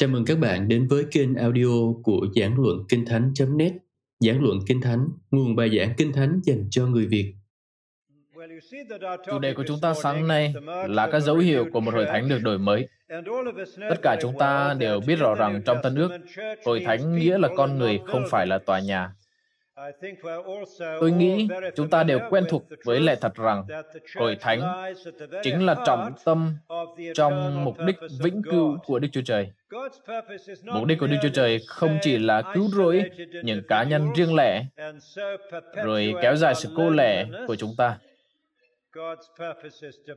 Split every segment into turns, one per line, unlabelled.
Chào mừng các bạn đến với kênh audio của Giảng Luận Kinh Thánh.net Giảng Luận Kinh Thánh, nguồn bài giảng Kinh Thánh dành cho người Việt.
Chủ đề của chúng ta sáng nay là các dấu hiệu của một hội thánh được đổi mới. Tất cả chúng ta đều biết rõ rằng trong Tân ước, hội thánh nghĩa là con người không phải là tòa nhà. Tôi nghĩ chúng ta đều quen thuộc với lẽ thật rằng hội thánh chính là trọng tâm trong mục đích vĩnh cửu của Đức Chúa Trời. Mục đích của Đức Chúa Trời không chỉ là cứu rỗi những cá nhân riêng lẻ, rồi kéo dài sự cô lẻ của chúng ta.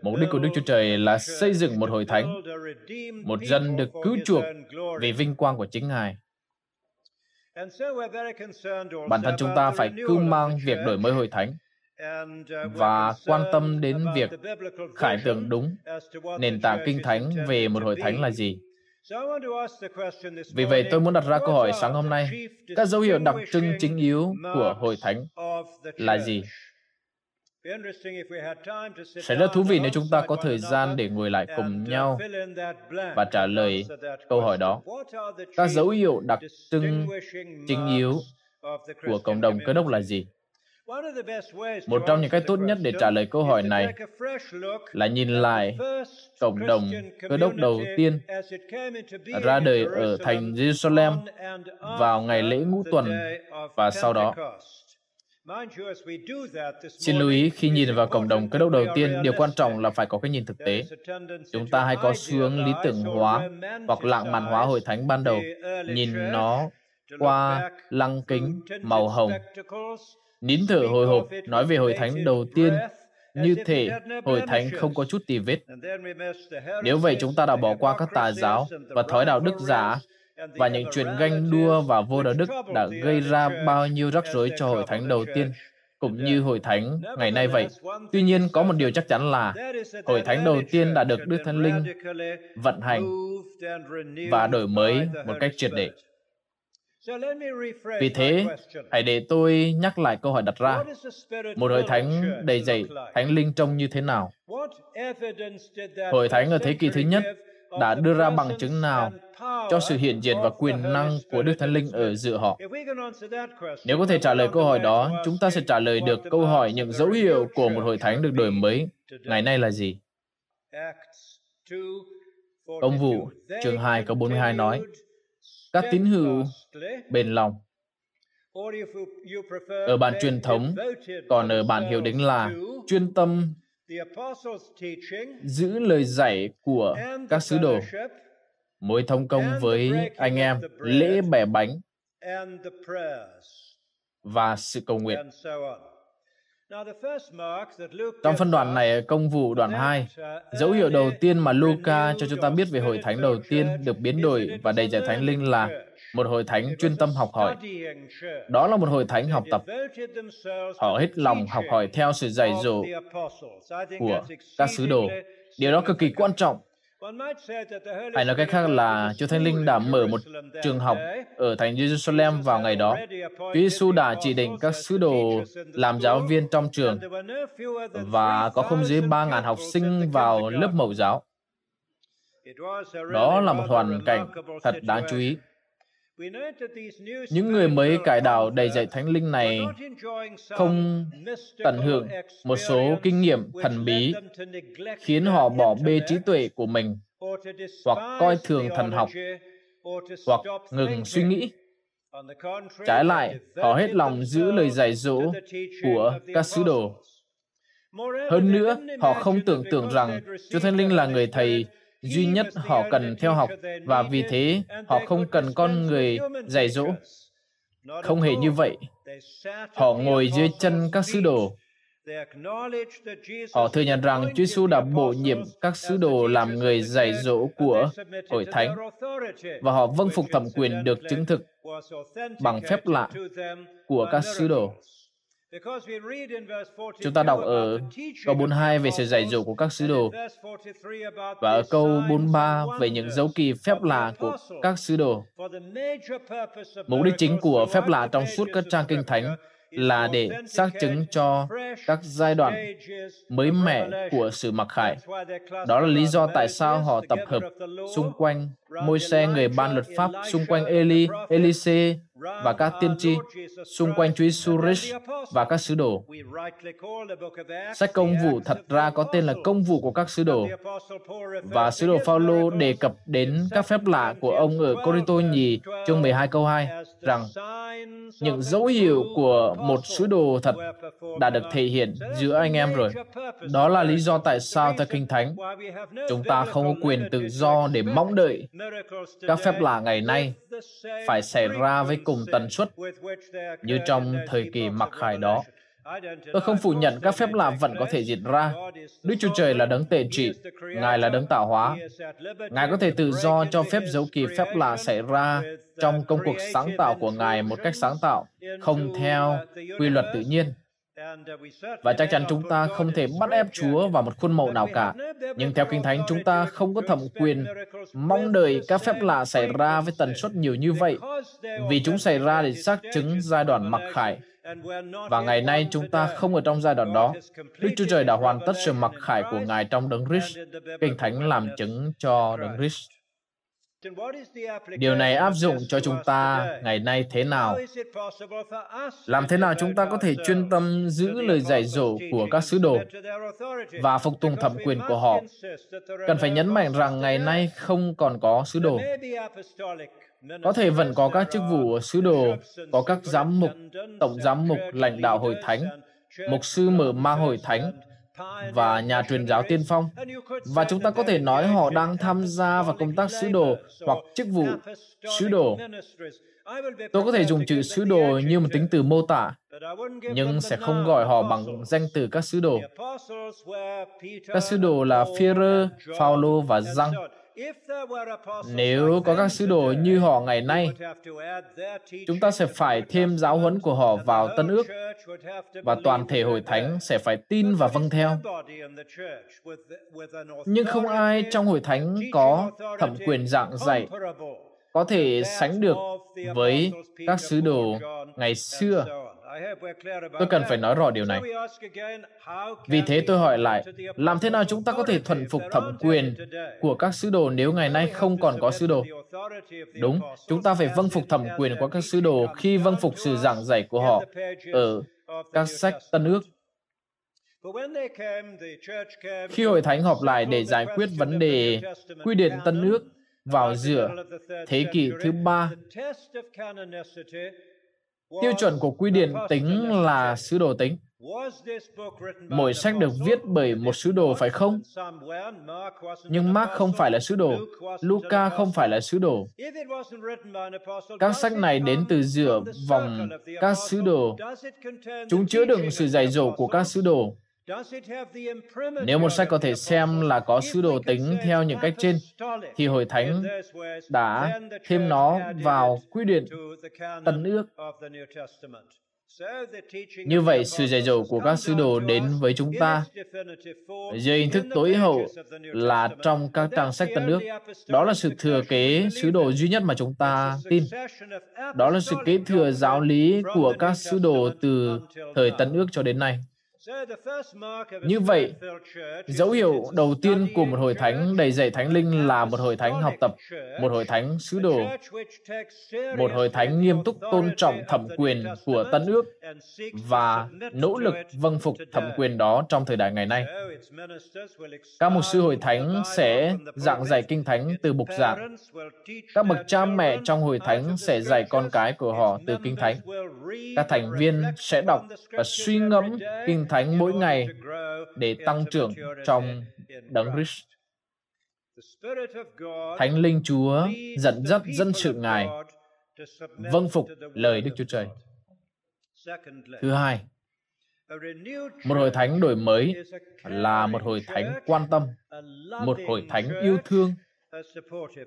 Mục đích của Đức Chúa Trời là xây dựng một hội thánh, một dân được cứu chuộc vì vinh quang của chính Ngài. Bản thân chúng ta phải cưu mang việc đổi mới hội thánh và quan tâm đến việc khải tượng đúng nền tảng kinh thánh về một hội thánh là gì. Vì vậy tôi muốn đặt ra câu hỏi sáng hôm nay, các dấu hiệu đặc trưng chính yếu của hội thánh là gì? Sẽ rất thú vị nếu chúng ta có thời gian để ngồi lại cùng nhau và trả lời câu hỏi đó. Các dấu hiệu đặc trưng chính yếu của cộng đồng cơ đốc là gì? Một trong những cách tốt nhất để trả lời câu hỏi này là nhìn lại cộng đồng cơ đốc đầu tiên ra đời ở thành Jerusalem vào ngày lễ ngũ tuần và sau đó. Xin lưu ý, khi nhìn vào cộng đồng cơ đốc đầu tiên, điều quan trọng là phải có cái nhìn thực tế. Chúng ta hay có xu hướng lý tưởng hóa hoặc lãng mạn hóa hội thánh ban đầu, nhìn nó qua lăng kính màu hồng. Nín thở hồi hộp nói về hội thánh đầu tiên như thể hội thánh không có chút tì vết. Nếu vậy, chúng ta đã bỏ qua các tà giáo và thói đạo đức giả và những chuyện ganh đua và vô đạo đức đã gây ra bao nhiêu rắc rối cho hội thánh đầu tiên cũng như hội thánh ngày nay vậy. Tuy nhiên, có một điều chắc chắn là hội thánh đầu tiên đã được Đức Thánh Linh vận hành và đổi mới một cách triệt để. Vì thế, hãy để tôi nhắc lại câu hỏi đặt ra. Một hội thánh đầy dạy thánh linh trông như thế nào? Hội thánh ở thế kỷ thứ nhất đã đưa ra bằng chứng nào cho sự hiện diện và quyền năng của Đức Thánh Linh ở giữa họ? Nếu có thể trả lời câu hỏi đó, chúng ta sẽ trả lời được câu hỏi những dấu hiệu của một hội thánh được đổi mới ngày nay là gì? Công vụ, chương 2 câu 42 nói, các tín hữu bền lòng. Ở bản truyền thống, còn ở bản hiệu đính là chuyên tâm giữ lời dạy của các sứ đồ, mối thông công với anh em, lễ bẻ bánh và sự cầu nguyện. Trong phân đoạn này, công vụ đoạn 2, dấu hiệu đầu tiên mà Luca cho chúng ta biết về hội thánh đầu tiên được biến đổi và đầy dạy thánh linh là một hội thánh chuyên tâm học hỏi. Đó là một hội thánh học tập. Họ hết lòng học hỏi theo sự dạy dỗ của các sứ đồ. Điều đó cực kỳ quan trọng. Hay nói cách khác là Chúa Thánh Linh đã mở một trường học ở thành Jerusalem vào ngày đó. Chúa Giêsu đã chỉ định các sứ đồ làm giáo viên trong trường và có không dưới 3.000 học sinh vào lớp mẫu giáo. Đó là một hoàn cảnh thật đáng chú ý. Những người mới cải đạo đầy dạy thánh linh này không tận hưởng một số kinh nghiệm thần bí khiến họ bỏ bê trí tuệ của mình hoặc coi thường thần học hoặc ngừng suy nghĩ. Trái lại, họ hết lòng giữ lời dạy dỗ của các sứ đồ. Hơn nữa, họ không tưởng tượng rằng Chúa Thánh Linh là người thầy duy nhất họ cần theo học, và vì thế họ không cần con người dạy dỗ. Không hề như vậy. Họ ngồi dưới chân các sứ đồ. Họ thừa nhận rằng Chúa Giêsu đã bổ nhiệm các sứ đồ làm người dạy dỗ của hội thánh, và họ vâng phục thẩm quyền được chứng thực bằng phép lạ của các sứ đồ. Chúng ta đọc ở câu 42 về sự dạy dỗ của các sứ đồ và ở câu 43 về những dấu kỳ phép lạ của các sứ đồ. Mục đích chính của phép lạ trong suốt các trang kinh thánh là để xác chứng cho các giai đoạn mới mẻ của sự mặc khải. Đó là lý do tại sao họ tập hợp xung quanh môi xe người ban luật pháp, xung quanh Eli, Elise và các tiên tri, xung quanh Chúa Giêsu và các sứ đồ. Sách công vụ thật ra có tên là công vụ của các sứ đồ. Và sứ đồ Phaolô đề cập đến các phép lạ của ông ở Corinto nhì chương 12 câu 2 rằng những dấu hiệu của một sứ đồ thật đã được thể hiện giữa anh em rồi. Đó là lý do tại sao theo Kinh Thánh, chúng ta không có quyền tự do để mong đợi các phép lạ ngày nay phải xảy ra với cùng tần suất như trong thời kỳ mặc khải đó. Tôi không phủ nhận các phép lạ vẫn có thể diễn ra. Đức Chúa Trời là đấng tệ trị, Ngài là đấng tạo hóa. Ngài có thể tự do cho phép dấu kỳ phép lạ xảy ra trong công cuộc sáng tạo của Ngài một cách sáng tạo, không theo quy luật tự nhiên. Và chắc chắn chúng ta không thể bắt ép Chúa vào một khuôn mẫu nào cả. Nhưng theo Kinh Thánh, chúng ta không có thẩm quyền mong đợi các phép lạ xảy ra với tần suất nhiều như vậy, vì chúng xảy ra để xác chứng giai đoạn mặc khải. Và ngày nay chúng ta không ở trong giai đoạn đó. Đức Chúa Trời đã hoàn tất sự mặc khải của Ngài trong đấng Christ. Kinh Thánh làm chứng cho đấng Christ. Điều này áp dụng cho chúng ta ngày nay thế nào? Làm thế nào chúng ta có thể chuyên tâm giữ lời dạy dỗ của các sứ đồ và phục tùng thẩm quyền của họ? Cần phải nhấn mạnh rằng ngày nay không còn có sứ đồ. Có thể vẫn có các chức vụ sứ đồ, có các giám mục, tổng giám mục, lãnh đạo hội thánh, mục sư mở ma hội thánh, và nhà truyền giáo tiên phong. Và chúng ta có thể nói họ đang tham gia vào công tác sứ đồ hoặc chức vụ sứ đồ. Tôi có thể dùng chữ sứ đồ như một tính từ mô tả, nhưng sẽ không gọi họ bằng danh từ các sứ đồ. Các sứ đồ là Führer, Paulo và Giăng. Nếu có các sứ đồ như họ ngày nay, chúng ta sẽ phải thêm giáo huấn của họ vào Tân ước và toàn thể hội thánh sẽ phải tin và vâng theo. Nhưng không ai trong hội thánh có thẩm quyền dạng dạy có thể sánh được với các sứ đồ ngày xưa Tôi cần phải nói rõ điều này. Vì thế tôi hỏi lại, làm thế nào chúng ta có thể thuần phục thẩm quyền của các sứ đồ nếu ngày nay không còn có sứ đồ? Đúng, chúng ta phải vâng phục thẩm quyền của các sứ đồ khi vâng phục sự giảng dạy của họ ở các sách Tân ước. Khi hội thánh họp lại để giải quyết vấn đề quy định Tân ước vào giữa thế kỷ thứ ba Tiêu chuẩn của quy điển tính là sứ đồ tính. Mỗi sách được viết bởi một sứ đồ phải không? Nhưng Mark không phải là sứ đồ, Luca không phải là sứ đồ. Các sách này đến từ giữa vòng các sứ đồ. Chúng chứa đựng sự dạy dỗ của các sứ đồ. Nếu một sách có thể xem là có sứ đồ tính theo những cách trên, thì Hội Thánh đã thêm nó vào quy định Tân ước. Như vậy, sự dạy dỗ của các sứ đồ đến với chúng ta dưới hình thức tối hậu là trong các trang sách Tân ước. Đó là sự thừa kế sứ đồ duy nhất mà chúng ta tin. Đó là sự kế thừa giáo lý của các sứ đồ từ thời Tân ước cho đến nay. Như vậy, dấu hiệu đầu tiên của một hội thánh đầy dạy thánh linh là một hội thánh học tập, một hội thánh sứ đồ, một hội thánh nghiêm túc tôn trọng thẩm quyền của Tân ước và nỗ lực vâng phục thẩm quyền đó trong thời đại ngày nay. Các mục sư hội thánh sẽ giảng dạy kinh thánh từ bục giảng. Các bậc cha mẹ trong hội thánh sẽ dạy con cái của họ từ kinh thánh. Các thành viên sẽ đọc và suy ngẫm kinh thánh mỗi ngày để tăng trưởng trong đấng Christ. Thánh linh Chúa dẫn dắt dân sự Ngài vâng phục lời Đức Chúa Trời. Thứ hai, một hội thánh đổi mới là một hội thánh quan tâm, một hội thánh yêu thương,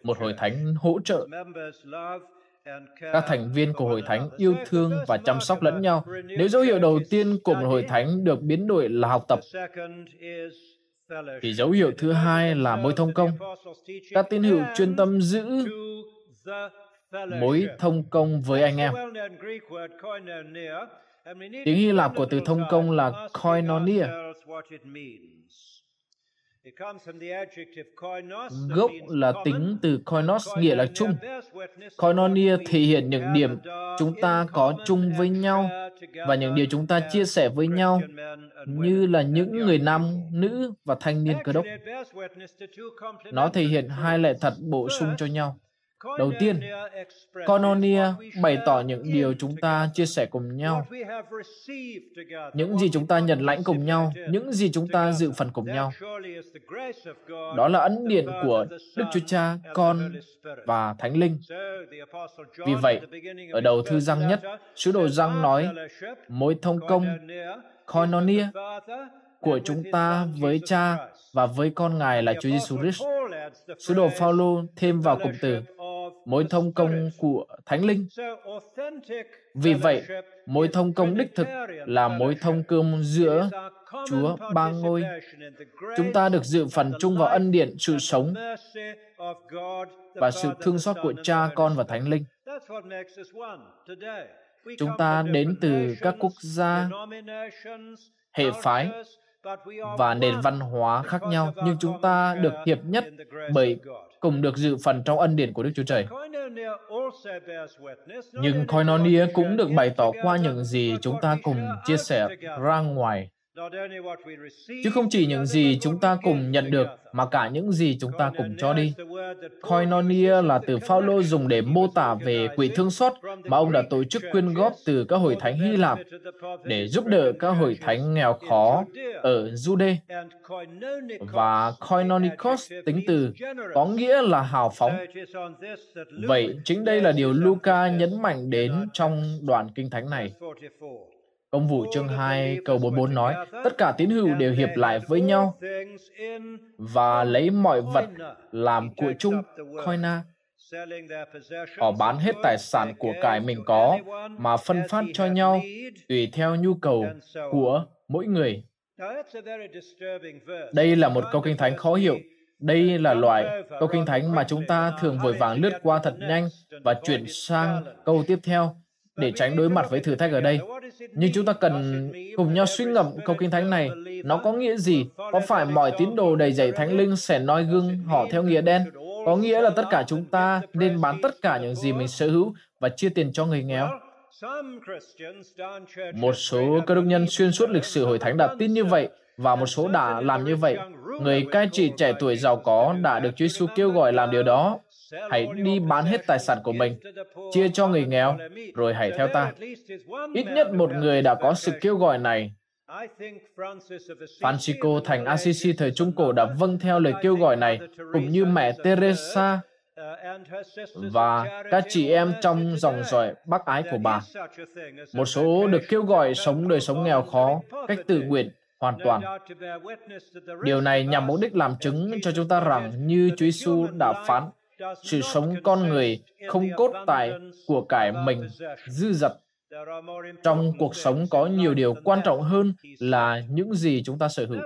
một hội thánh hỗ trợ, các thành viên của hội thánh yêu thương và chăm sóc lẫn nhau. Nếu dấu hiệu đầu tiên của một hội thánh được biến đổi là học tập, thì dấu hiệu thứ hai là mối thông công. Các tín hữu chuyên tâm giữ mối thông công với anh em. Tiếng Hy Lạp của từ thông công là koinonia. Gốc là tính từ koinos nghĩa là chung. Koinonia thể hiện những điểm chúng ta có chung với nhau và những điều chúng ta chia sẻ với nhau như là những người nam, nữ và thanh niên cơ đốc. Nó thể hiện hai lẽ thật bổ sung cho nhau. Đầu tiên, Cononia bày tỏ những điều chúng ta chia sẻ cùng nhau, những gì chúng ta nhận lãnh cùng nhau, những gì chúng ta dự phần cùng nhau. Đó là ấn điện của Đức Chúa Cha, Con và Thánh Linh. Vì vậy, ở đầu thư răng nhất, sứ đồ răng nói mối thông công Koinonia của chúng ta với Cha và với con Ngài là Chúa Giêsu Christ. Sứ đồ Phaolô thêm vào cụm từ mối thông công của Thánh Linh. Vì vậy, mối thông công đích thực là mối thông công giữa Chúa ba ngôi. Chúng ta được dự phần chung vào ân điển sự sống và sự thương xót của Cha, Con và Thánh Linh. Chúng ta đến từ các quốc gia, hệ phái và nền văn hóa khác nhau, nhưng chúng ta được hiệp nhất bởi cùng được dự phần trong ân điển của Đức Chúa Trời. Nhưng Koinonia cũng được bày tỏ qua những gì chúng ta cùng chia sẻ ra ngoài chứ không chỉ những gì chúng ta cùng nhận được, mà cả những gì chúng ta cùng cho đi. Koinonia là từ Phaolô dùng để mô tả về quỹ thương xót mà ông đã tổ chức quyên góp từ các hội thánh Hy Lạp để giúp đỡ các hội thánh nghèo khó ở Jude. Và koinonikos tính từ có nghĩa là hào phóng. Vậy chính đây là điều Luca nhấn mạnh đến trong đoạn kinh thánh này. Công vụ chương 2 câu 44 nói, tất cả tín hữu đều hiệp lại với nhau và lấy mọi vật làm của chung, koina. Họ bán hết tài sản của cải mình có mà phân phát cho nhau tùy theo nhu cầu của mỗi người. Đây là một câu kinh thánh khó hiểu. Đây là loại câu kinh thánh mà chúng ta thường vội vàng lướt qua thật nhanh và chuyển sang câu tiếp theo để tránh đối mặt với thử thách ở đây. Nhưng chúng ta cần cùng nhau suy ngẫm câu kinh thánh này. Nó có nghĩa gì? Có phải mọi tín đồ đầy dạy thánh linh sẽ nói gương họ theo nghĩa đen? Có nghĩa là tất cả chúng ta nên bán tất cả những gì mình sở hữu và chia tiền cho người nghèo. Một số cơ đốc nhân xuyên suốt lịch sử hội thánh đã tin như vậy và một số đã làm như vậy. Người cai trị trẻ tuổi giàu có đã được Chúa Giêsu kêu gọi làm điều đó hãy đi bán hết tài sản của mình, chia cho người nghèo, rồi hãy theo ta. Ít nhất một người đã có sự kêu gọi này. Francisco thành Assisi thời Trung Cổ đã vâng theo lời kêu gọi này, cũng như mẹ Teresa và các chị em trong dòng dõi bác ái của bà. Một số được kêu gọi sống đời sống nghèo khó, cách tự nguyện, hoàn toàn. Điều này nhằm mục đích làm chứng cho chúng ta rằng như Chúa Giêsu đã phán, sự sống con người không cốt tại của cải mình dư dật. Trong cuộc sống có nhiều điều quan trọng hơn là những gì chúng ta sở hữu.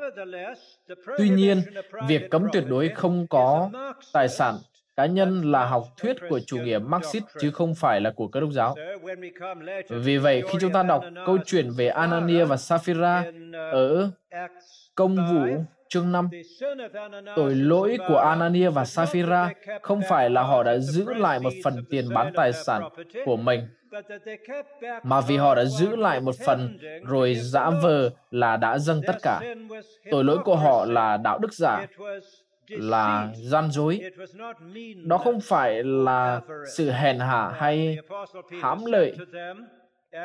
Tuy nhiên việc cấm tuyệt đối không có tài sản cá nhân là học thuyết của chủ nghĩa Marxist chứ không phải là của cơ đốc giáo. Vì vậy, khi chúng ta đọc câu chuyện về Anania và Sapphira ở công vụ chương 5. Tội lỗi của Anania và Sapphira không phải là họ đã giữ lại một phần tiền bán tài sản của mình, mà vì họ đã giữ lại một phần rồi giả vờ là đã dâng tất cả. Tội lỗi của họ là đạo đức giả, là gian dối. Đó không phải là sự hèn hạ hay hãm lợi.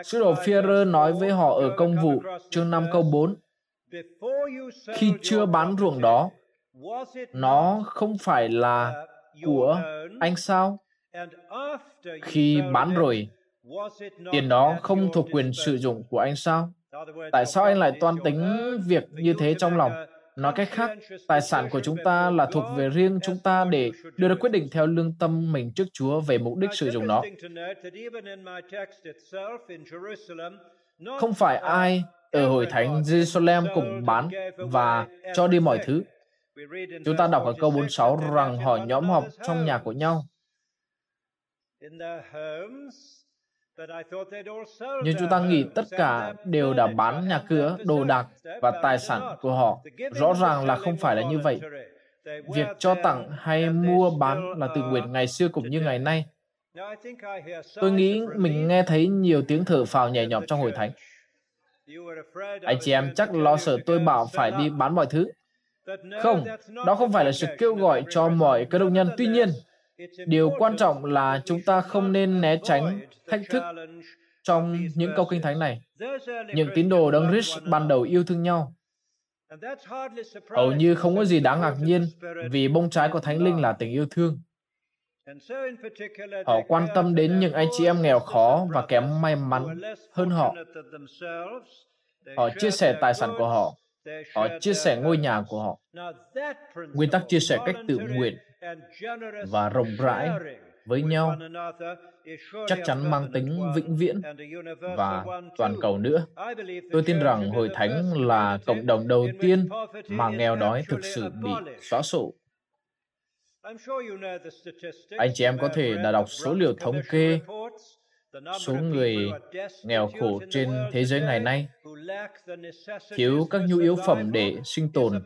Sứ đồ Führer nói với họ ở công vụ chương 5 câu 4 khi chưa bán ruộng đó nó không phải là của anh sao? Khi bán rồi tiền đó không thuộc quyền sử dụng của anh sao? Tại sao anh lại toan tính việc như thế trong lòng? nói cách khác tài sản của chúng ta là thuộc về riêng chúng ta để đưa ra quyết định theo lương tâm mình trước chúa về mục đích sử dụng nó. không phải ai ở hội thánh Jerusalem cùng bán và cho đi mọi thứ. Chúng ta đọc ở câu 46 rằng họ nhóm họp trong nhà của nhau. Nhưng chúng ta nghĩ tất cả đều đã bán nhà cửa, đồ đạc và tài sản của họ. Rõ ràng là không phải là như vậy. Việc cho tặng hay mua bán là tự nguyện ngày xưa cũng như ngày nay. Tôi nghĩ mình nghe thấy nhiều tiếng thở phào nhẹ nhõm trong hội thánh. Anh chị em chắc lo sợ tôi bảo phải đi bán mọi thứ. Không, đó không phải là sự kêu gọi cho mọi cơ đốc nhân. Tuy nhiên, điều quan trọng là chúng ta không nên né tránh thách thức trong những câu kinh thánh này. Những tín đồ đấng Christ ban đầu yêu thương nhau. Hầu như không có gì đáng ngạc nhiên vì bông trái của Thánh Linh là tình yêu thương. Họ quan tâm đến những anh chị em nghèo khó và kém may mắn hơn họ. Họ chia sẻ tài sản của họ. Họ chia sẻ ngôi nhà của họ. Nguyên tắc chia sẻ cách tự nguyện và rộng rãi với nhau chắc chắn mang tính vĩnh viễn và toàn cầu nữa. Tôi tin rằng Hội Thánh là cộng đồng đầu tiên mà nghèo đói thực sự bị xóa sổ. Anh chị em có thể đã đọc số liệu thống kê số người nghèo khổ trên thế giới ngày nay thiếu các nhu yếu phẩm để sinh tồn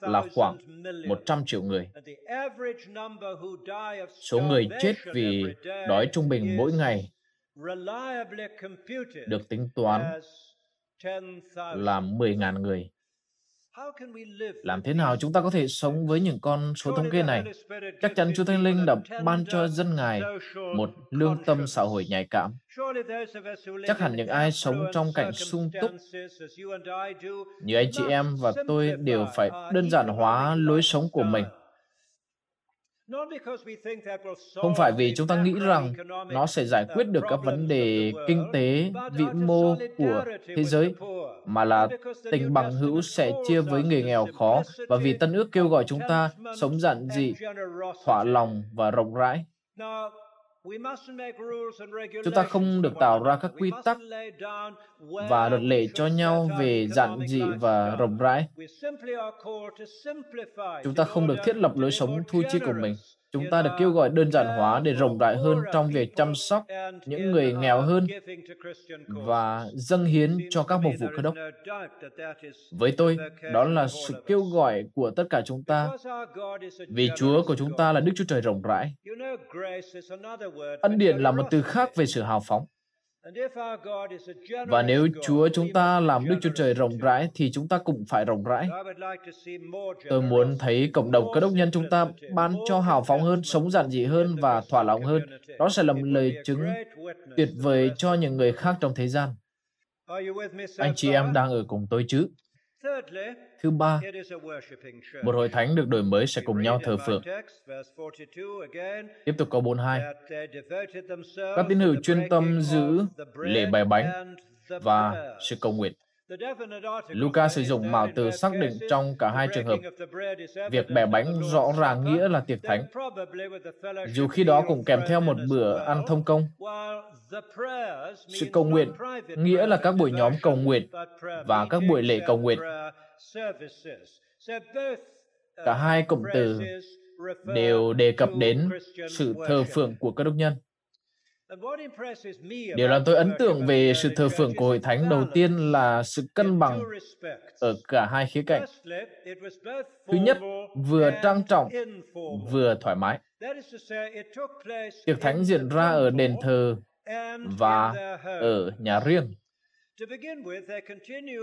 là khoảng 100 triệu người. Số người chết vì đói trung bình mỗi ngày được tính toán là 10.000 người. Làm thế nào chúng ta có thể sống với những con số thống kê này? Chắc chắn Chúa Thánh Linh đã ban cho dân Ngài một lương tâm xã hội nhạy cảm. Chắc hẳn những ai sống trong cảnh sung túc như anh chị em và tôi đều phải đơn giản hóa lối sống của mình không phải vì chúng ta nghĩ rằng nó sẽ giải quyết được các vấn đề kinh tế vĩ mô của thế giới mà là tình bằng hữu sẽ chia với người nghèo khó và vì tân ước kêu gọi chúng ta sống giản dị thỏa lòng và rộng rãi Chúng ta không được tạo ra các quy tắc và luật lệ cho nhau về giản dị và rộng rãi. Chúng ta không được thiết lập lối sống thu chi của mình. Chúng ta được kêu gọi đơn giản hóa để rộng rãi hơn trong việc chăm sóc những người nghèo hơn và dâng hiến cho các mục vụ cơ đốc. Với tôi, đó là sự kêu gọi của tất cả chúng ta vì Chúa của chúng ta là Đức Chúa Trời rộng rãi. Ân điển là một từ khác về sự hào phóng. Và nếu Chúa chúng ta làm Đức Chúa Trời rộng rãi thì chúng ta cũng phải rộng rãi. Tôi muốn thấy cộng đồng cơ đốc nhân chúng ta ban cho hào phóng hơn, sống giản dị hơn và thỏa lòng hơn. Đó sẽ là một lời chứng tuyệt vời cho những người khác trong thế gian. Anh chị em đang ở cùng tôi chứ? Thứ ba, một hội thánh được đổi mới sẽ cùng nhau thờ phượng. Tiếp tục câu 42. Các tín hữu chuyên tâm giữ lễ bài bánh và sự cầu nguyện. Luca sử dụng mạo từ xác định trong cả hai trường hợp. Việc bẻ bánh rõ ràng nghĩa là tiệc thánh, dù khi đó cũng kèm theo một bữa ăn thông công. Sự cầu nguyện nghĩa là các buổi nhóm cầu nguyện và các buổi lễ cầu nguyện. Cả hai cụm từ đều đề cập đến sự thờ phượng của các đốc nhân. Điều làm tôi ấn tượng về sự thờ phượng của hội thánh đầu tiên là sự cân bằng ở cả hai khía cạnh. Thứ nhất, vừa trang trọng, vừa thoải mái. Tiệc thánh diễn ra ở đền thờ và ở nhà riêng.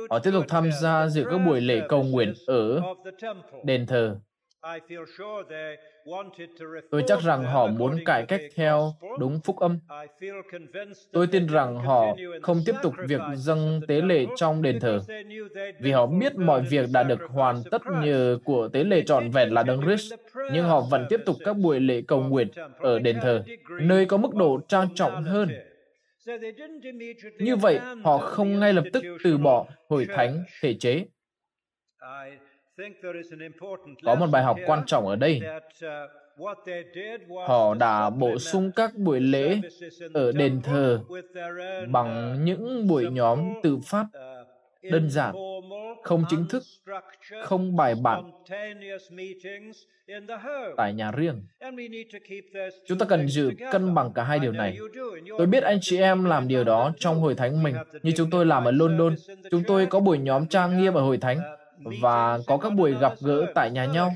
Họ tiếp tục tham gia dự các buổi lễ cầu nguyện ở đền thờ. Tôi chắc rằng họ muốn cải cách theo đúng phúc âm. Tôi tin rằng họ không tiếp tục việc dâng tế lễ trong đền thờ, vì họ biết mọi việc đã được hoàn tất nhờ của tế lễ trọn vẹn là Đấng Christ, nhưng họ vẫn tiếp tục các buổi lễ cầu nguyện ở đền thờ, nơi có mức độ trang trọng hơn. Như vậy, họ không ngay lập tức từ bỏ hội thánh thể chế. Có một bài học quan trọng ở đây. Họ đã bổ sung các buổi lễ ở đền thờ bằng những buổi nhóm tự phát, đơn giản, không chính thức, không bài bản tại nhà riêng. Chúng ta cần giữ cân bằng cả hai điều này. Tôi biết anh chị em làm điều đó trong hội thánh mình, như chúng tôi làm ở London. Chúng tôi có buổi nhóm trang nghiêm ở hội thánh và có các buổi gặp gỡ tại nhà nhau.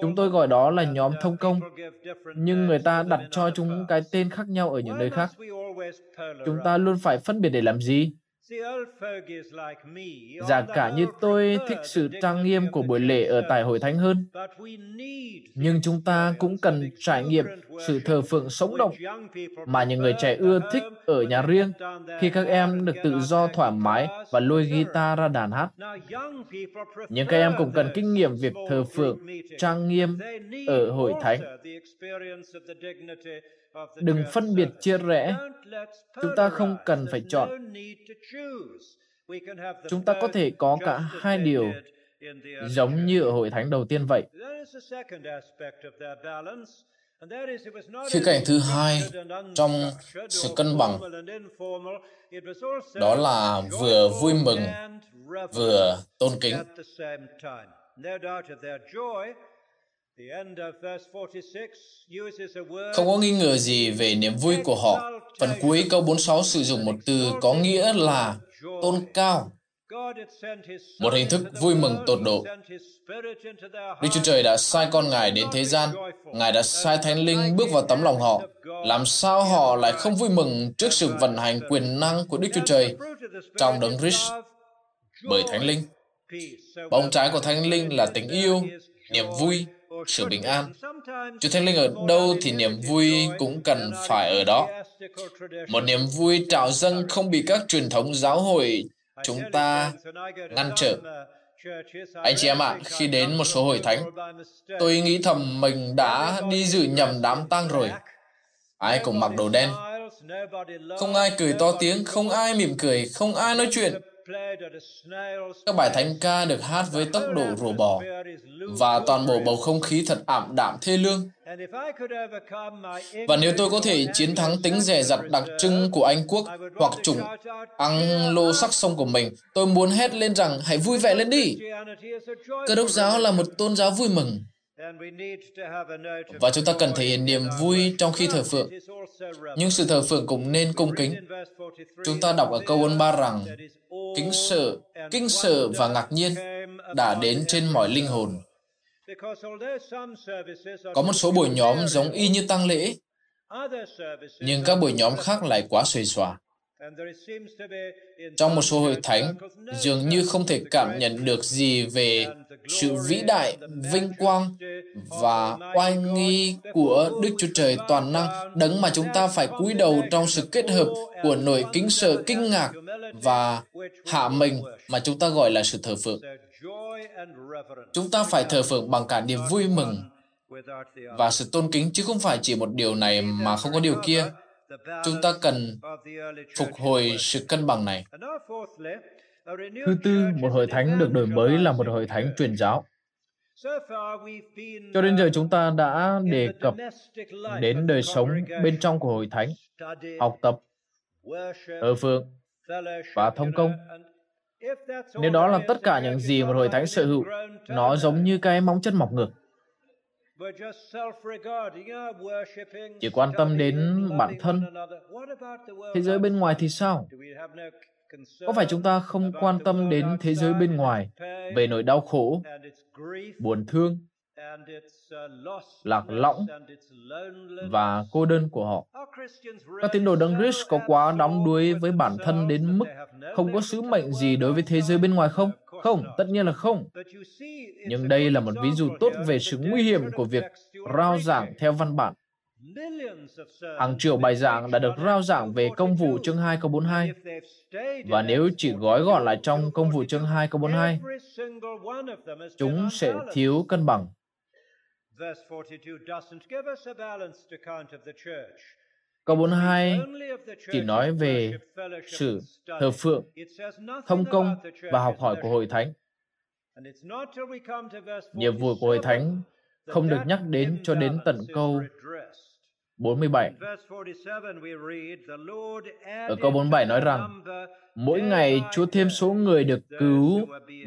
Chúng tôi gọi đó là nhóm thông công, nhưng người ta đặt cho chúng cái tên khác nhau ở những nơi khác. Chúng ta luôn phải phân biệt để làm gì? Giả cả như tôi thích sự trang nghiêm của buổi lễ ở tại hội thánh hơn, nhưng chúng ta cũng cần trải nghiệm sự thờ phượng sống động mà những người trẻ ưa thích ở nhà riêng. khi các em được tự do thoải mái và lôi guitar ra đàn hát. Nhưng các em cũng cần kinh nghiệm việc thờ phượng trang nghiêm ở hội thánh đừng phân biệt chia rẽ. Chúng ta không cần phải chọn. Chúng ta có thể có cả hai điều, giống như ở hội thánh đầu tiên vậy.
Khía cạnh thứ hai trong sự cân bằng, đó là vừa vui mừng, vừa tôn kính không có nghi ngờ gì về niềm vui của họ. Phần cuối câu 46 sử dụng một từ có nghĩa là tôn cao. Một hình thức vui mừng tột độ. Đức Chúa Trời đã sai con Ngài đến thế gian. Ngài đã sai Thánh Linh bước vào tấm lòng họ. Làm sao họ lại không vui mừng trước sự vận hành quyền năng của Đức Chúa Trời trong đấng Christ bởi Thánh Linh? Bóng trái của Thánh Linh là tình yêu, niềm vui, sự bình an. Chúa Thánh Linh ở đâu thì niềm vui cũng cần phải ở đó. Một niềm vui trào dâng không bị các truyền thống giáo hội chúng ta ngăn trở. Anh chị em ạ, à, khi đến một số hội thánh, tôi nghĩ thầm mình đã đi dự nhầm đám tang rồi. Ai cũng mặc đồ đen. Không ai cười to tiếng, không ai mỉm cười, không ai nói chuyện. Các bài thánh ca được hát với tốc độ rồ bò và toàn bộ bầu không khí thật ảm đạm thê lương. Và nếu tôi có thể chiến thắng tính rẻ rặt đặc trưng của Anh quốc hoặc chủng Anglo sắc sông của mình, tôi muốn hét lên rằng hãy vui vẻ lên đi. Cơ đốc giáo là một tôn giáo vui mừng. Và chúng ta cần thể hiện niềm vui trong khi thờ phượng. Nhưng sự thờ phượng cũng nên cung kính. Chúng ta đọc ở câu 43 rằng kính sợ, kinh sợ và ngạc nhiên đã đến trên mọi linh hồn. Có một số buổi nhóm giống y như tăng lễ, nhưng các buổi nhóm khác lại quá xuề xòa. Trong một số hội thánh, dường như không thể cảm nhận được gì về sự vĩ đại, vinh quang và oai nghi của Đức Chúa Trời toàn năng, đấng mà chúng ta phải cúi đầu trong sự kết hợp của nỗi kính sợ, kinh ngạc và hạ mình mà chúng ta gọi là sự thờ phượng. Chúng ta phải thờ phượng bằng cả niềm vui mừng và sự tôn kính chứ không phải chỉ một điều này mà không có điều kia chúng ta cần phục hồi sự cân bằng này.
Thứ tư, một hội thánh được đổi mới là một hội thánh truyền giáo. Cho đến giờ chúng ta đã đề cập đến đời sống bên trong của hội thánh, học tập, thờ phượng và thông công. Nếu đó là tất cả những gì một hội thánh sở hữu, nó giống như cái móng chân mọc ngược. Chỉ quan tâm đến bản thân. Thế giới bên ngoài thì sao? Có phải chúng ta không quan tâm đến thế giới bên ngoài về nỗi đau khổ, buồn thương, lạc lõng và cô đơn của họ. Các tín đồ Đấng Christ có quá đắm đuối với bản thân đến mức không có sứ mệnh gì đối với thế giới bên ngoài không? Không, tất nhiên là không. Nhưng đây là một ví dụ tốt về sự nguy hiểm của việc rao giảng theo văn bản. Hàng triệu bài giảng đã được rao giảng về công vụ chương 2 câu 42. Và nếu chỉ gói gọn lại trong công vụ chương 2 câu 42, chúng sẽ thiếu cân bằng. Câu 42 chỉ nói về sự thờ phượng, thông công và học hỏi của hội thánh. Nhiệm vụ của hội thánh không được nhắc đến cho đến tận câu 47. Ở câu 47 nói rằng, mỗi ngày Chúa thêm số người được cứu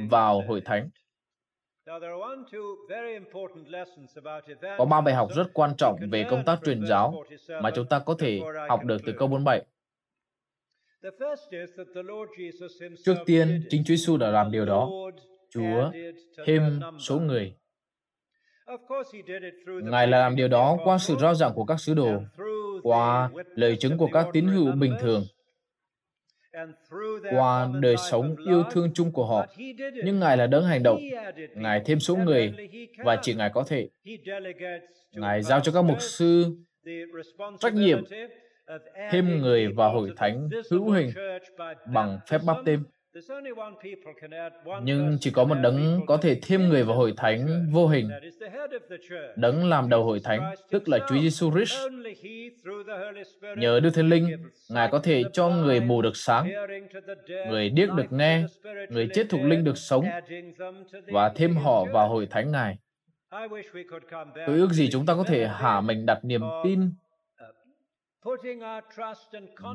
vào hội thánh. Có ba bài học rất quan trọng về công tác truyền giáo mà chúng ta có thể học được từ câu 47. Trước tiên, chính Chúa Giêsu đã làm điều đó. Chúa thêm số người. Ngài là làm điều đó qua sự rao giảng của các sứ đồ, qua lời chứng của các tín hữu bình thường, qua đời sống yêu thương chung của họ. Nhưng Ngài là đấng hành động. Ngài thêm số người và chỉ Ngài có thể. Ngài giao cho các mục sư trách nhiệm thêm người vào hội thánh hữu hình bằng phép bắp tên. Nhưng chỉ có một đấng có thể thêm người vào hội thánh vô hình. Đấng làm đầu hội thánh, tức là Chúa Giêsu Christ. Nhờ Đức Thánh Linh, Ngài có thể cho người mù được sáng, người điếc được nghe, người chết thuộc linh được sống và thêm họ vào hội thánh Ngài. Tôi ước gì chúng ta có thể hạ mình đặt niềm tin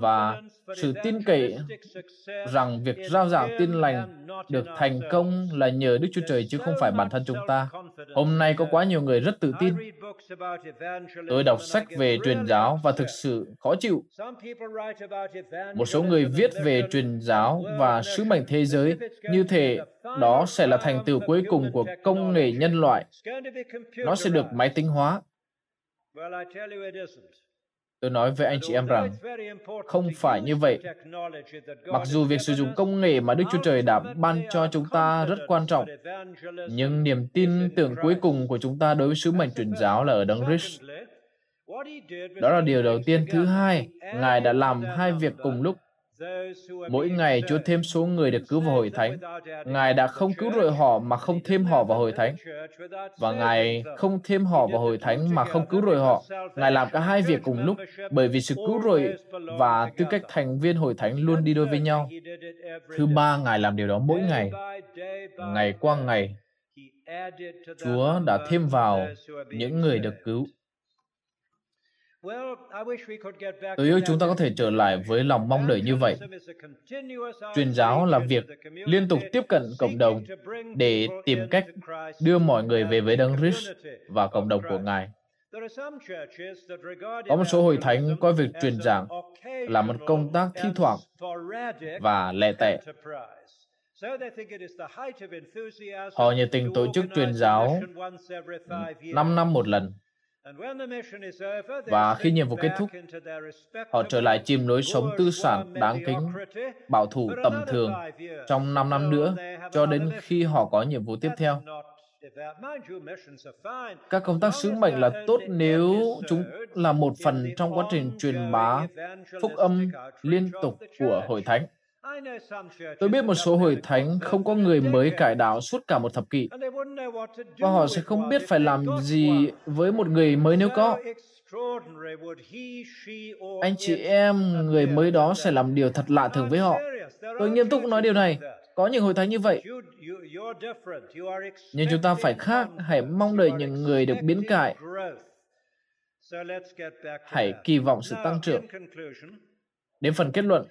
và sự tin cậy rằng việc rao giảng tin lành được thành công là nhờ Đức Chúa Trời chứ không phải bản thân chúng ta. Hôm nay có quá nhiều người rất tự tin. Tôi đọc sách về truyền giáo và thực sự khó chịu. Một số người viết về truyền giáo và sứ mệnh thế giới như thể đó sẽ là thành tựu cuối cùng của công nghệ nhân loại. Nó sẽ được máy tính hóa. Tôi nói với anh chị em rằng, không phải như vậy. Mặc dù việc sử dụng công nghệ mà Đức Chúa Trời đã ban cho chúng ta rất quan trọng, nhưng niềm tin tưởng cuối cùng của chúng ta đối với sứ mệnh truyền giáo là ở Đấng Christ. Đó là điều đầu tiên. Thứ hai, Ngài đã làm hai việc cùng lúc. Mỗi ngày Chúa thêm số người được cứu vào hội thánh. Ngài đã không cứu rỗi họ mà không thêm họ vào hội thánh. Và Ngài không thêm họ vào hội thánh mà không cứu rỗi họ. Ngài làm cả hai việc cùng lúc bởi vì sự cứu rỗi và tư cách thành viên hội thánh luôn đi đôi với nhau. Thứ ba, Ngài làm điều đó mỗi ngày. Ngày qua ngày, Chúa đã thêm vào những người được cứu. Tôi ước chúng ta có thể trở lại với lòng mong đợi như vậy. Truyền giáo là việc liên tục tiếp cận cộng đồng để tìm cách đưa mọi người về với Đấng Christ và cộng đồng của Ngài. Có một số hội thánh coi việc truyền giảng là một công tác thi thoảng và lẻ tẻ. Họ nhiệt tình tổ chức truyền giáo 5 năm một lần và khi nhiệm vụ kết thúc, họ trở lại chìm lối sống tư sản đáng kính, bảo thủ tầm thường trong 5 năm nữa, cho đến khi họ có nhiệm vụ tiếp theo. Các công tác sứ mệnh là tốt nếu chúng là một phần trong quá trình truyền bá phúc âm liên tục của hội thánh. Tôi biết một số hội thánh không có người mới cải đạo suốt cả một thập kỷ, và họ sẽ không biết phải làm gì với một người mới nếu có. Anh chị em, người mới đó sẽ làm điều thật lạ thường với họ. Tôi nghiêm túc nói điều này. Có những hội thánh như vậy. Nhưng chúng ta phải khác, hãy mong đợi những người được biến cải. Hãy kỳ vọng sự tăng trưởng. Đến phần kết luận,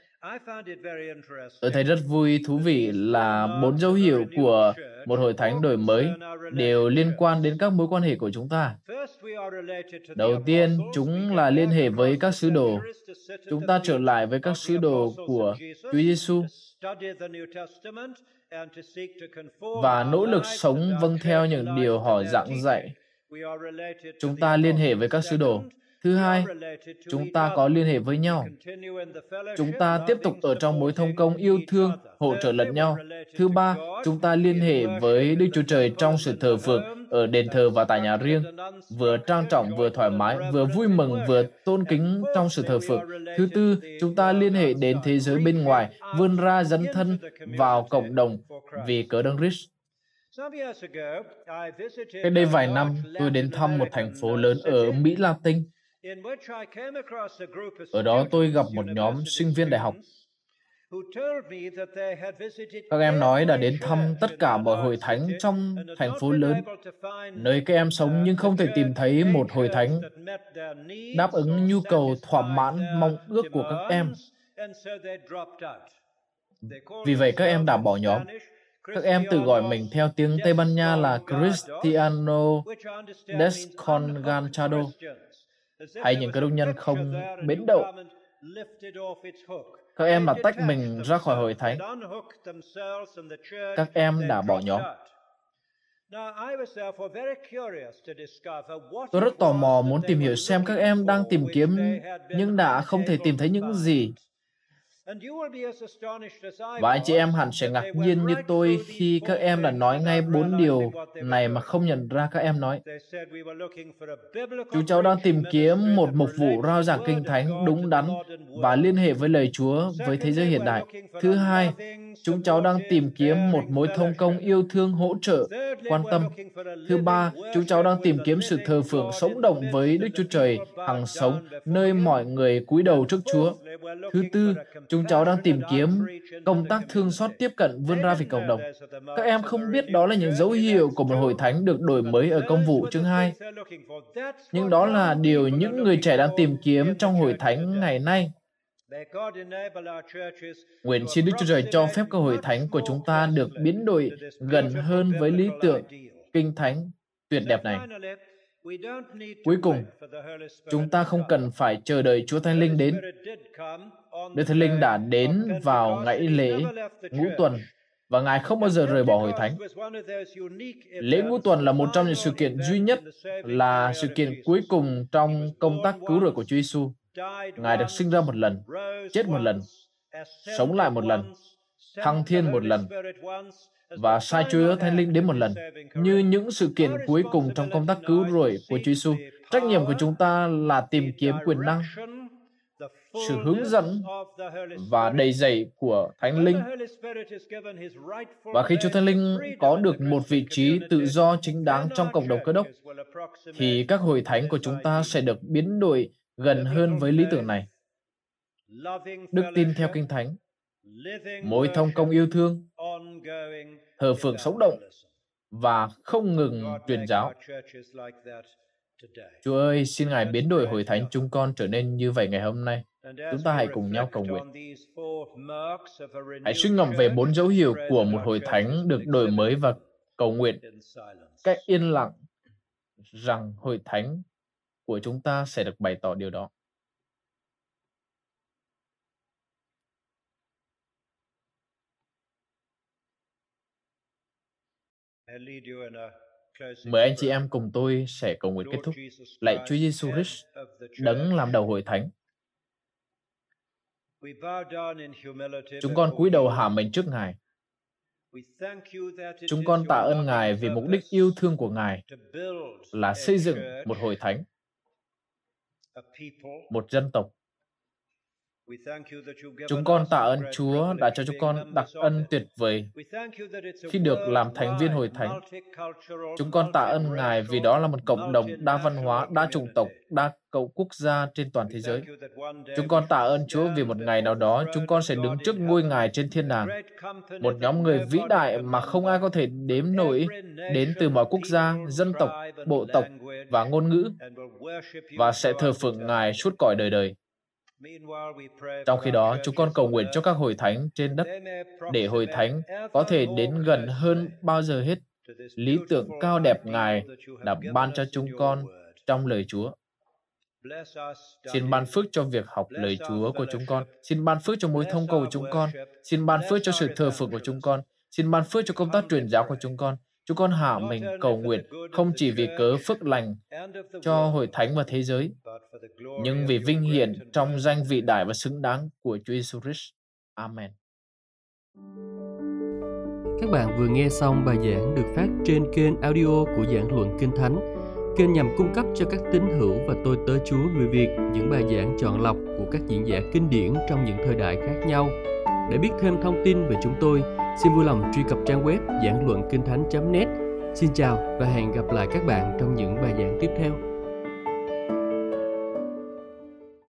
Tôi thấy rất vui, thú vị là bốn dấu hiệu của một hội thánh đổi mới đều liên quan đến các mối quan hệ của chúng ta. Đầu tiên, chúng là liên hệ với các sứ đồ. Chúng ta trở lại với các sứ đồ của Chúa Giêsu và nỗ lực sống vâng theo những điều họ giảng dạy. Chúng ta liên hệ với các sứ đồ. Thứ hai, chúng ta có liên hệ với nhau. Chúng ta tiếp tục ở trong mối thông công yêu thương, hỗ trợ lẫn nhau. Thứ ba, chúng ta liên hệ với Đức Chúa Trời trong sự thờ phượng, ở đền thờ và tại nhà riêng, vừa trang trọng, vừa thoải mái, vừa vui mừng, vừa tôn kính trong sự thờ phượng. Thứ tư, chúng ta liên hệ đến thế giới bên ngoài, vươn ra dấn thân vào cộng đồng vì cớ Đấng Christ. Cách đây vài năm, tôi đến thăm một thành phố lớn ở Mỹ Latin ở đó tôi gặp một nhóm sinh viên đại học. Các em nói đã đến thăm tất cả mọi hội thánh trong thành phố lớn, nơi các em sống nhưng không thể tìm thấy một hội thánh đáp ứng nhu cầu thỏa mãn mong ước của các em. Vì vậy các em đã bỏ nhóm. Các em tự gọi mình theo tiếng Tây Ban Nha là Cristiano Desconganchado, hay những cơ đốc nhân không bến đậu các em đã tách mình ra khỏi hội thánh. Các em đã bỏ nhóm. Tôi rất tò mò muốn tìm hiểu xem các em đang tìm kiếm nhưng đã không thể tìm thấy những gì và anh chị em hẳn sẽ ngạc nhiên như tôi khi các em đã nói ngay bốn điều này mà không nhận ra các em nói. Chúng cháu đang tìm kiếm một mục vụ rao giảng kinh thánh đúng đắn và liên hệ với lời Chúa với thế giới hiện đại. Thứ hai, chúng cháu đang tìm kiếm một mối thông công yêu thương hỗ trợ, quan tâm. Thứ ba, chúng cháu đang tìm kiếm sự thờ phượng sống động với Đức Chúa Trời, hằng sống, nơi mọi người cúi đầu trước Chúa. Thứ tư, chúng cháu đang tìm kiếm công tác thương xót tiếp cận vươn ra vì cộng đồng. Các em không biết đó là những dấu hiệu của một hội thánh được đổi mới ở công vụ chương 2. Nhưng đó là điều những người trẻ đang tìm kiếm trong hội thánh ngày nay. Nguyện xin Đức Chúa Trời cho phép cơ hội thánh của chúng ta được biến đổi gần hơn với lý tưởng kinh thánh tuyệt đẹp này. Cuối cùng, chúng ta không cần phải chờ đợi Chúa Thánh Linh đến. Đức Thánh Linh đã đến vào ngày lễ ngũ tuần và Ngài không bao giờ rời bỏ hội thánh. Lễ ngũ tuần là một trong những sự kiện duy nhất, là sự kiện cuối cùng trong công tác cứu rỗi của Chúa Giêsu. Ngài được sinh ra một lần, chết một lần, sống lại một lần, thăng thiên một lần, và sai Chúa Thánh Linh đến một lần. Như những sự kiện cuối cùng trong công tác cứu rỗi của Chúa Giêsu, trách nhiệm của chúng ta là tìm kiếm quyền năng, sự hướng dẫn và đầy dạy của Thánh Linh. Và khi Chúa Thánh Linh có được một vị trí tự do chính đáng trong cộng đồng cơ đốc, thì các hội thánh của chúng ta sẽ được biến đổi gần hơn với lý tưởng này. Đức tin theo Kinh Thánh, mối thông công yêu thương, thờ phượng sống động và không ngừng truyền giáo. Chúa ơi, xin Ngài biến đổi hội thánh chúng con trở nên như vậy ngày hôm nay. Chúng ta hãy cùng nhau cầu nguyện. Hãy suy ngẫm về bốn dấu hiệu của một hội thánh được đổi mới và cầu nguyện cách yên lặng rằng hội thánh của chúng ta sẽ được bày tỏ điều đó. Mời anh chị em cùng tôi sẽ cầu nguyện kết thúc. Lạy Chúa Giêsu Christ, đấng làm đầu hội thánh. Chúng con cúi đầu hạ mình trước Ngài. Chúng con tạ ơn Ngài vì mục đích yêu thương của Ngài là xây dựng một hội thánh, một dân tộc Chúng con tạ ơn Chúa đã cho chúng con đặc ân tuyệt vời khi được làm thành viên hội thánh. Chúng con tạ ơn Ngài vì đó là một cộng đồng đa văn hóa, đa chủng tộc, đa cầu quốc gia trên toàn thế giới. Chúng con tạ ơn Chúa vì một ngày nào đó chúng con sẽ đứng trước ngôi Ngài trên thiên đàng. Một nhóm người vĩ đại mà không ai có thể đếm nổi đến từ mọi quốc gia, dân tộc, bộ tộc và ngôn ngữ và sẽ thờ phượng Ngài suốt cõi đời đời. Trong khi đó, chúng con cầu nguyện cho các hội thánh trên đất để hội thánh có thể đến gần hơn bao giờ hết lý tưởng cao đẹp Ngài đã ban cho chúng con trong lời Chúa. Xin ban phước cho việc học lời Chúa của chúng con. Xin ban phước cho mối thông cầu của chúng con. Xin ban phước cho sự thờ phượng của chúng con. Xin ban phước cho công tác truyền giáo của chúng con. Chúng con hạ mình cầu nguyện không chỉ vì cớ phước lành cho hội thánh và thế giới, nhưng vì vinh hiển trong danh vị đại và xứng đáng của Chúa Jesus Christ. Amen.
Các bạn vừa nghe xong bài giảng được phát trên kênh audio của giảng luận Kinh Thánh. Kênh nhằm cung cấp cho các tín hữu và tôi tớ Chúa người Việt những bài giảng chọn lọc của các diễn giả kinh điển trong những thời đại khác nhau. Để biết thêm thông tin về chúng tôi, xin vui lòng truy cập trang web giảng luận kinh thánh.net. Xin chào và hẹn gặp lại các bạn trong những bài giảng tiếp theo.